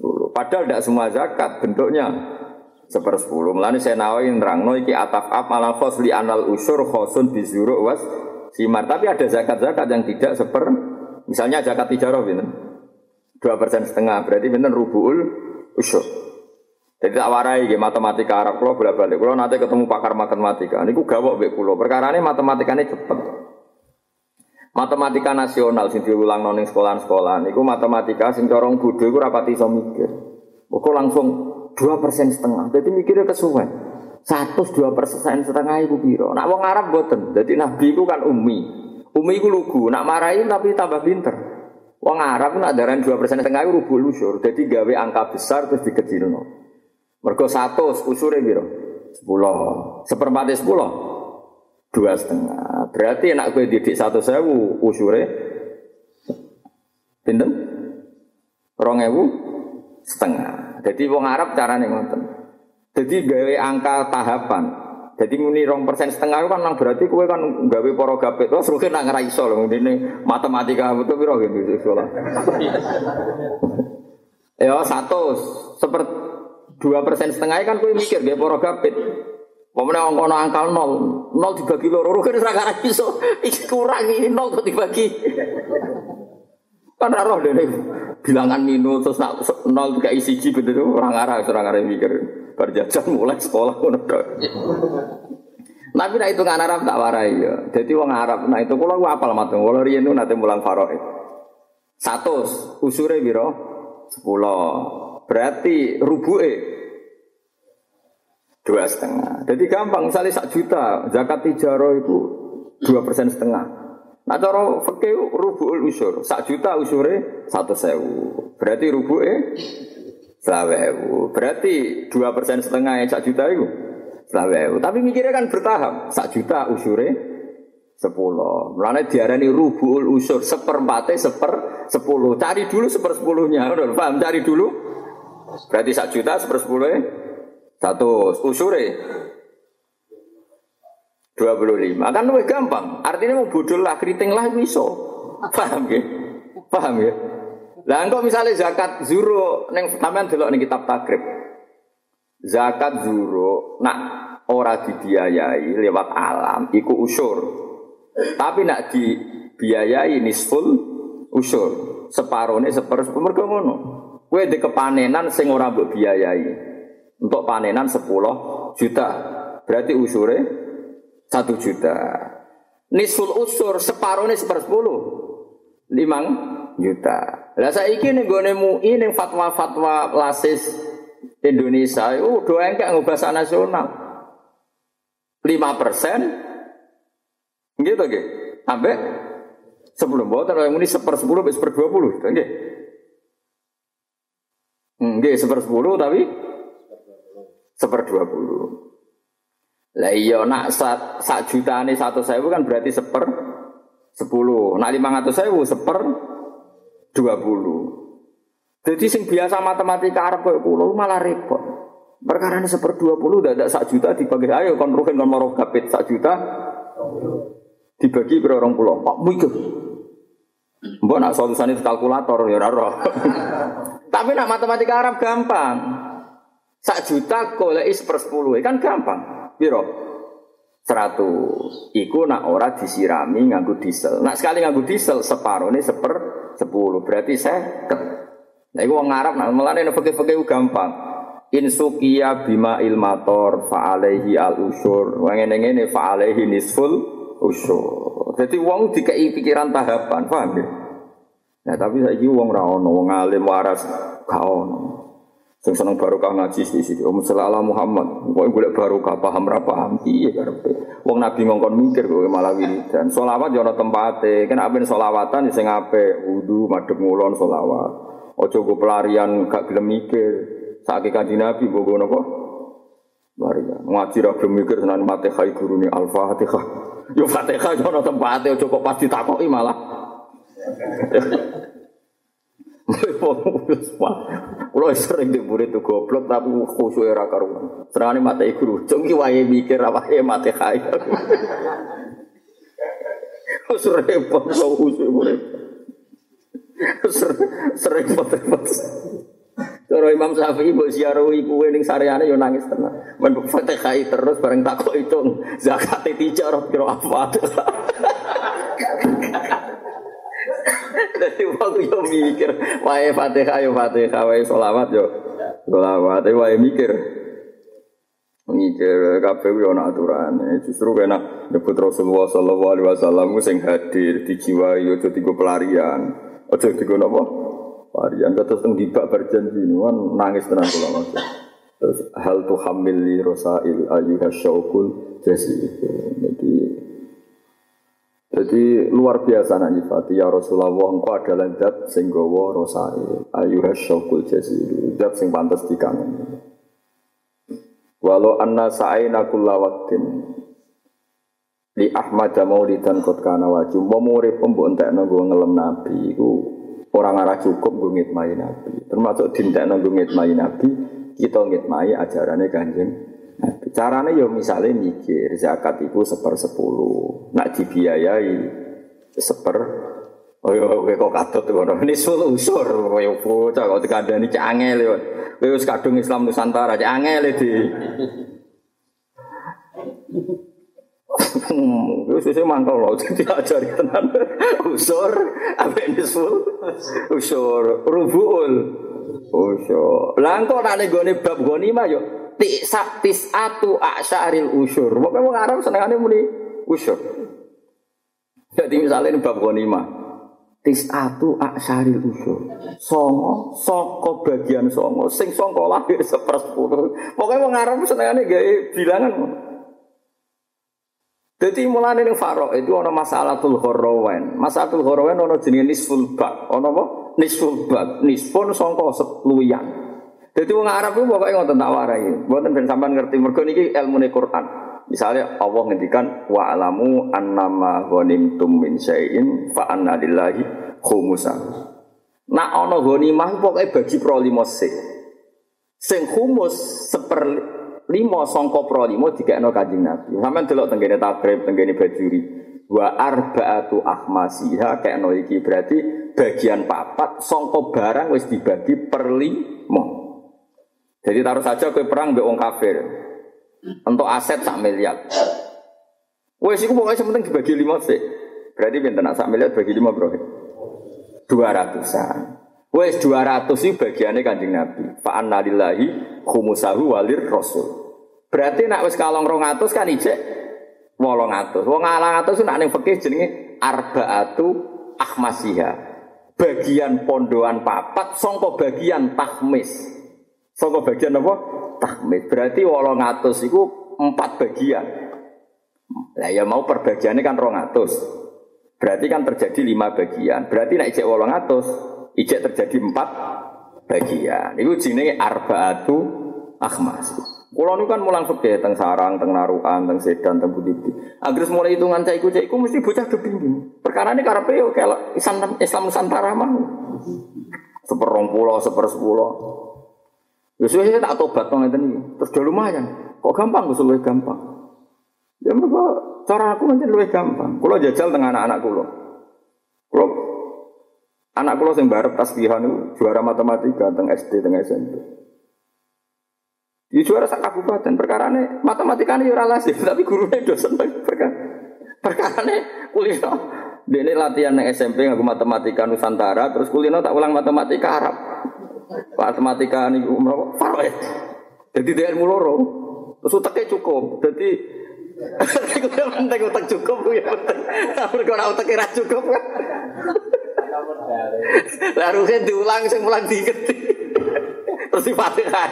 sepuluh. Padahal tidak semua zakat bentuknya sepersepuluh. Mulane saya nawain nerangno iki ataf ap ala khos anal usur khosun bizuru was simar. Tapi ada zakat-zakat yang tidak seper misalnya zakat tijarah gitu. Dua persen setengah berarti bener rubuul usur. Jadi tak warai gitu, matematika Arab kalau bolak balik. Kalau nanti ketemu pakar matematika, ini gue gawok bek pulau. Perkara ini matematika ini cepet. Matematika nasional sing diulang noning sekolah-sekolah. Niku matematika sing corong bodoh iku rapati iso mikir. Kok langsung dua persen setengah. Jadi mikirnya kesuwen. Satu dua persen setengah ibu biro. Nak wong Arab boten. Jadi Nabi itu kan umi. Umi itu lugu. Nak marahin tapi tambah pinter. Wong Arab nak daran dua persen setengah itu rubuh lusur. Jadi gawe angka besar terus dikecil no. Mergo satu usure biro. Sepuluh. Seperempat sepuluh. Dua setengah. Berarti nak gue didik satu sewu usure. Pinten? Rong ewu setengah. Jadi wong Arab carane ngoten. Jadi gawe angka tahapan. Jadi muni rong persen setengah kan nang berarti kue kan gawe poro gapet. Terus mungkin nang ora iso loh. Ini matematika betul biro gitu sekolah. ya satu seperti dua persen setengah kan kue mikir gawe poro gapet. Pemenang angka angka nol, nol dibagi loro, kan sekarang iso, iki kurang ini nol kok dibagi. Kan roh deh bilangan minus terus nak nol tiga isi betul orang arah orang arah mikir berjajan mulai sekolah pun ada. Tapi nah itu kan Arab tak warai ya. Jadi wong Arab nah itu kalau gua apal matung kalau riyen itu nanti mulang faroe. Satu usure biro sepuluh berarti rubuke dua setengah. Jadi gampang misalnya sak juta zakat tijaro itu dua persen setengah. Nah cara fikih rubuul usur, sak juta usure satu sewu. Berarti rubuke selawewu. Berarti dua persen setengah yang sak juta itu selawewu. Tapi mikirnya kan bertahap. Sak juta usure sepuluh. Mulanya diarani rubuul usur seperempatnya seper sepuluh. Cari dulu seper sepuluhnya. Paham? Cari dulu. Berarti sak juta seper sepuluh satu usure 25. Kan lebih gampang. Artinya mau bodoh lah, keriting lah. Paham ya? Paham ya? Lah engkau misalnya zakat zuro neng sampean delok ning kitab takrib. Zakat zuro nak ora dibiayai lewat alam iku usur. Tapi nak dibiayai nisful usur. Separone sepersepuluh mergo ngono. Kowe di kepanenan sing ora mbok biayai. Untuk panenan 10 juta. Berarti usure satu juta. Nisful usur separuh ini sepersepuluh. Limang juta. Lah saya nih gue nemu ini fatwa-fatwa lasis Indonesia. Uh, doa yang kayak bahasa nasional. Lima persen. Gitu gitu. Sampai sebelum bawa yang ini seper sepuluh, seper dua puluh. Gitu. Enggak, seper sepuluh tapi seper dua puluh. Lah iya nak sak, juta ini satu sewu kan berarti seper sepuluh. Nak lima ratus sewu seper dua puluh. Jadi sing biasa matematika Arab kayak pulau malah repot. Perkara ini seper dua puluh, tidak sak juta dibagi ayo kon ruhin kon kapit sak juta dibagi per orang pulau. Pak mikir. Mbok nak solusane kalkulator ya ora. Tapi nak matematika Arab gampang. Sak juta goleki sepersepuluh kan gampang. Piro? Seratus. Iku nak ora disirami nganggo diesel. Nak sekali nganggo diesel separuh ini seper sepuluh. Berarti saya Nah, iku wong Arab nak melane fikih-fikih gampang. Insukia bima ilmator fa'alaihi al usur. Wong ngene-ngene fa'alaihi nisful usur. Jadi wong dikei pikiran tahapan, paham ya? Nah, tapi saiki wong ra ono, wong alim waras gak ono. Sing seneng barokah ngaji di sini. Om selala Muhammad. Kok golek barokah paham ra paham piye karepe. Wong Nabi ngongkon mikir kok malah wiridan. Selawat yo ana tempate. Kan apen selawatan sing apik, wudu, madhep ngulon selawat. Pelarian gak gelem mikir. Saiki kanjeng Nabi mbok napa? Pelarian. Ngaji ra gelem mikir senan Fatihah gurune Al-Fatihah. Yo Fatihah yo ana tempate ojo kok pas ditakoki malah. Kulo sering di murid tuh goblok tapi khusyuk era karuan. Serane mata guru, cung ki wae mikir ya mate kaya. Wis repot kok khusyuk murid. Sering repot-repot. Cara Imam Syafi'i mbok ziarahi kuwe ning sareane yo nangis tenan. Men Fatihah terus bareng takok hitung zakat tijar kira apa. Jadi waktu yo mikir, wae Fatihah yo Fatihah, wae sholawat yo sholawat, wae mikir. Mikir kabeh yo ana aturane. Justru kena nyebut Rasulullah sallallahu alaihi wasallam sing hadir dijiwai yo dadi pelarian. Aja digo napa? Pelarian terus teng dibak berjanji kan nangis tenan kula Mas. Terus hal tu hamil li rosail ayyuha syaukul. Jadi jadi luar biasa nak nyifati. Ya Rasulullah engkau adalah zat sing gawa rosae. Ayuha jazilu zat sing pantes dikangen. Walau anna sa'aina kulla waqtin li Ahmad maulidan kot kana wajib mau murid pembuk entekno ngelem nabi. Iku orang arah cukup gue ngitmai nabi. Termasuk dintekno gue ngitmai nabi kita ngitmai ajarannya kanjeng Caranya ya misalnya mikir zakat itu seper sepuluh, nak dibiayai seper Oh ya, kowe kok katut ngono. Ini sul usur kowe bocah kok dikandani cek angel yo. Kowe wis kadung Islam Nusantara cek angel di. Wis sesuk mangkel lho diajari tenan. Usur ambek nisul. Usur rubuul. Usur. Lah engko nek nggone bab ghanimah yo Tisak tisatu usur. Pokoknya wong Arab senengane muni usur. Jadi misalnya ini bab ghanimah. Tisatu asyaril usur. Songo, soko bagian songo. Sing songo lahir sepersepuluh. Pokoknya wong Arab senengane gawe bilangan. Jadi mulai ning faro itu ono masalatul horowen. Masalatul horowen ono jenis nisful bak. Ono apa? Nisful bak. Nisfun songko seluyan. Jadi wong Arab itu pokoknya ngotot tak warai. Buatan ben sampean ngerti mergo niki ilmu Quran. Misalnya Allah ngendikan wa alamu annama ghanimtum min syai'in fa anna lillahi khumusan. Nak ana ghanimah pokoke bagi pro limo sing. Khumus seper limo sangka pro limo dikekno Kanjeng Nabi. Sampeyan delok tenggene takrib, tenggene bajuri. Wa arba'atu ahmasiha kekno iki berarti bagian papat sangka barang wis dibagi per limo. Jadi taruh saja ke perang be wong kafir. Untuk aset sak miliar. Wes iku pokoknya penting dibagi lima sih. Berarti pinter nak sak miliar bagi lima bro. Dua ratusan. Wes dua ratus itu bagiannya kanjeng Nabi. Fa anna lillahi khumusahu walir rasul. Berarti nak wes kalong rong atus kan ijek wolong atus. Wong alang atus nak ning fikih jenenge arbaatu ahmasiha. Bagian pondoan papat songko bagian tahmis. Saka bagian apa? Tahmid. Berarti wolong atus itu empat bagian. Nah ya mau perbagiannya kan rong atus. Berarti kan terjadi lima bagian. Berarti nak ijek wolong atus, ijek terjadi empat bagian. Itu jenenge arbaatu akhmas. Kulo nu kan mulang fikih teng sarang, teng narukan, teng sedan, teng budi. Agres mulai hitungan caiku caiku mesti bocah kepingin. Perkara ini karena yo kalau Islam Islam Nusantara mah. Seperong pulau, seper sepuluh. Ya saya tak tobat to ngeten iki. Terus udah lumayan. Kok gampang gue luwih gampang. Ya mergo cara aku nanti luwih gampang. Kulo jajal tengah anak-anak kulo. Kulo Anak kula sing barep tasbihan itu juara matematika teng SD teng SMP. Di juara sak kabupaten perkara ini matematika ini ora lazim tapi gurunya dosen perkara perkara ini kulino. Dia latihan neng SMP ngaku matematika Nusantara terus kulino tak ulang matematika Arab. Matematika ini umroh Faroe. Jadi dia ilmu loro. Terus utaknya cukup. Jadi Iku penting utak cukup ya penting. Mergo ora ora cukup. Lah harusnya diulang sing mulang diketi. Terus di Fatihah.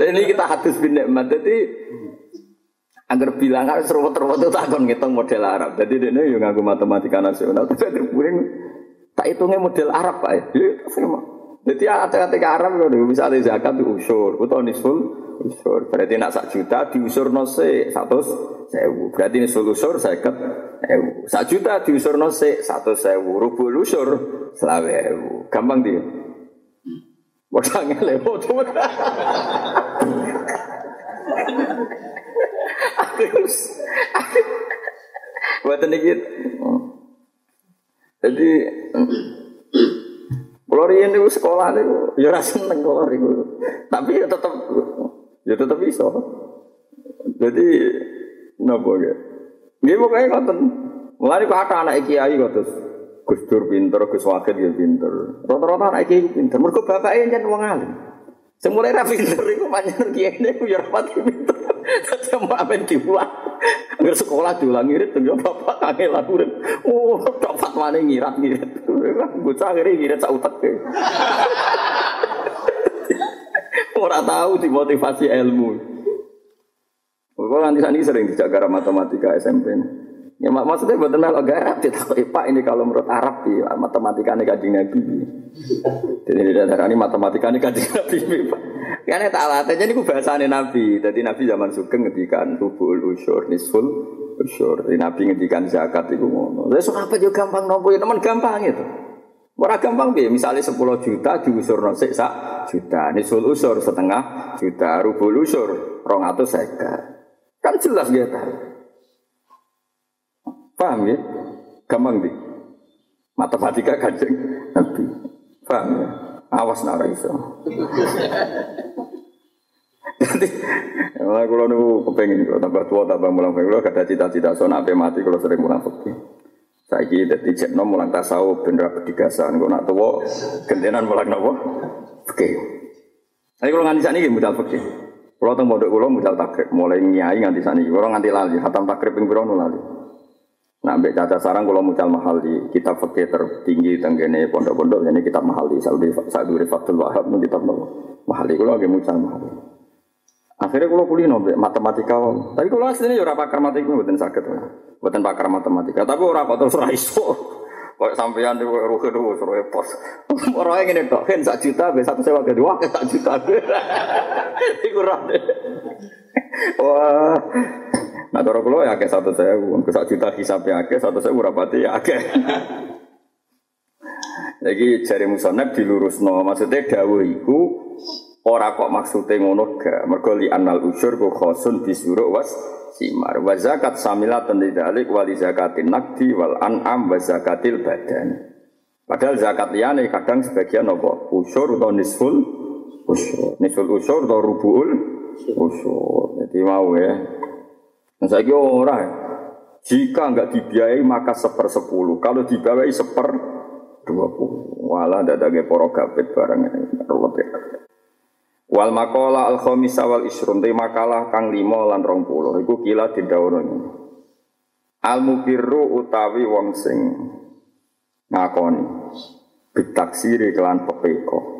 Dan ini kita hadis bin nikmat. Jadi agar bilang harus ruwet-ruwet itu takon ngitung model Arab. Jadi dia yang ngaku matematika nasional. Tapi puring tak hitungnya model Arab pak. Ya, jadi ada ketika Arab kalau misalnya zakat itu usur, atau nisful usur. Berarti nak sak juta diusur nose satu sewu. Berarti nisful usur seket ewu. Sak juta diusur nose satu sewu. Rubul usur selawe ewu. Gampang dia. Bodangnya lewat. Terus, buat ini Jadi kalau riyen niku sekolah niku ya ora seneng kalau niku. Tapi ya tetep ya tetep bisa. Jadi nopo ya. Nggih pokoke ngoten. Mulane kok ada anak kiai kok terus Gus Dur pinter, Gus Wakil ya pinter. Rata-rata anak kiai pinter. Mergo bapake yen wong alim. Sing mulai ra pinter iku pancen kiai niku ya rapati pinter. Dadi mau apen diulang. Angger sekolah diulang ngirit ya bapak kangen lagu. Oh, tok fatwane ngirat-ngirit. Bocah akhirnya ngirit sak utek. Ora tahu dimotivasi ilmu. Kok nanti sani sering dijaga matematika SMP. Ya mak maksudnya buat melok garap kita Pak ini kalau menurut Arab ya matematika ini kajian Nabi. Jadi tidak ada ini matematika ini kajian Nabi. Karena tak latih jadi bahasa Nabi. Jadi Nabi zaman sugeng ngedikan rubul usur nisful usur. Jadi Nabi ngedikan zakat itu ngono. Lah apa juga gampang nopo ya teman gampang itu. Ora gampang piye? Misalnya 10 juta diusur sik sak juta. Nisful usur setengah juta, rubul usur 250. Kan jelas gitu. Paham ya? Gampang di. Matematika kanjeng Nabi. Paham ya? Awas nara iso. Jadi, malah kalau nunggu kepengen kalau tambah tua tambah mulang kalau ada cita-cita so nape mati kalau sering mulang fakir. Saya ini jadi jenno mulang tasawuf bener bedigasan kalau nak tua gentenan mulang nopo. Oke. Tapi kalau nganti sana ini modal fakir. Kalau teng modal kalau modal takrib mulai nyai nganti sana. Kalau nganti lali, hatam takrib yang beronu lali. Nah, mbak caca sarang kalau mucal mahal di kitab fakir tertinggi tenggene pondok-pondok ini kitab mahal di Saudi Saudi Fatul Wahab ini kitab mahal di kalau lagi mucal mahal. Akhirnya kalau kuliah nombek matematika, tapi kalau aslinya ya pakar matematika bukan sakit, bukan pakar matematika. Tapi orang kok terus kok sampeyan di ruhe dulu suruh pos. Orang yang ini dok, kan satu juta, be satu sewa kedua, ke satu juta, deh. Wah, nah kalau kalau ya ke satu sewa, ke satu juta hisapnya ke satu sewa rapati ya ke. Lagi cari musonab dilurus no, maksudnya dawuh iku Ora kok maksudnya ngono ga. Mergo li anal usur ku khosun disuruh was simar. Wa zakat samila tendidalik wali zakatin nakdi wal an'am wa zakatil badan. Padahal zakat liyane kadang sebagian apa? Usur atau nisful usur nisful usur atau rubuul usur jadi mau ya nah, saya ora. Jika enggak dibiayai maka seper sepuluh. Kalau dibiayai seper dua puluh. Walah ada poro gapit barang ini. Ruwet ya. Wal makola al khamisa wal isrun. Te makalah kang lima lan rong puluh. Iku kila didhawuhna Al mukirru utawi wong sing ngakoni. Bitaksiri kelan pepeko.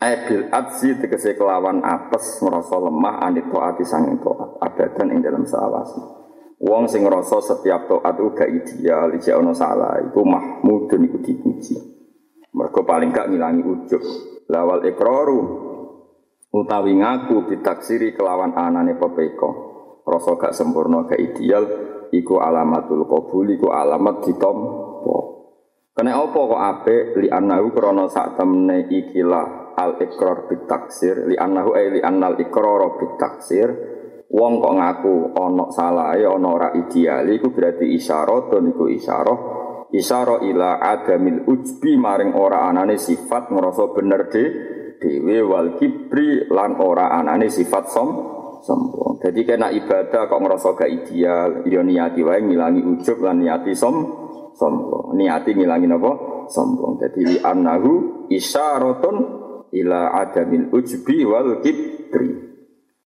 Ebil adzi tegese kelawan apes ngerasa lemah anit to'ati sanging to'at abadan ing dalam selawasi Wong sing ngerasa setiap to'at uga ideal, ija ono salah, iku mahmudun iku dipuji. Mergo paling gak ngilangi ujub. Lawal ikroru utawi ngaku ditaksiri kelawan anane pepeko. Rasa gak sempurna gak ideal iku alamatul qabul iku alamat ditompo. Kena apa kok apik? Li annahu krana sak temne ikilah al ikrar bitaksir li annahu ay li annal ikrar bitaksir Wong kok ngaku ana salahe ana ora ideal iku berarti isyaratun iku isyarah isyarah ila adamil ujbi maring ora anane sifat ngrasa bener de dhewe wal kibri lan ora anane sifat som sombong. Jadi kena ibadah kok ngerasa gak ideal, ya niati wae ngilangi ujub lan niati som sombong. Niati ngilangi apa? Sombong. Jadi li annahu isyaratun ila adamil ujbi wal kibri.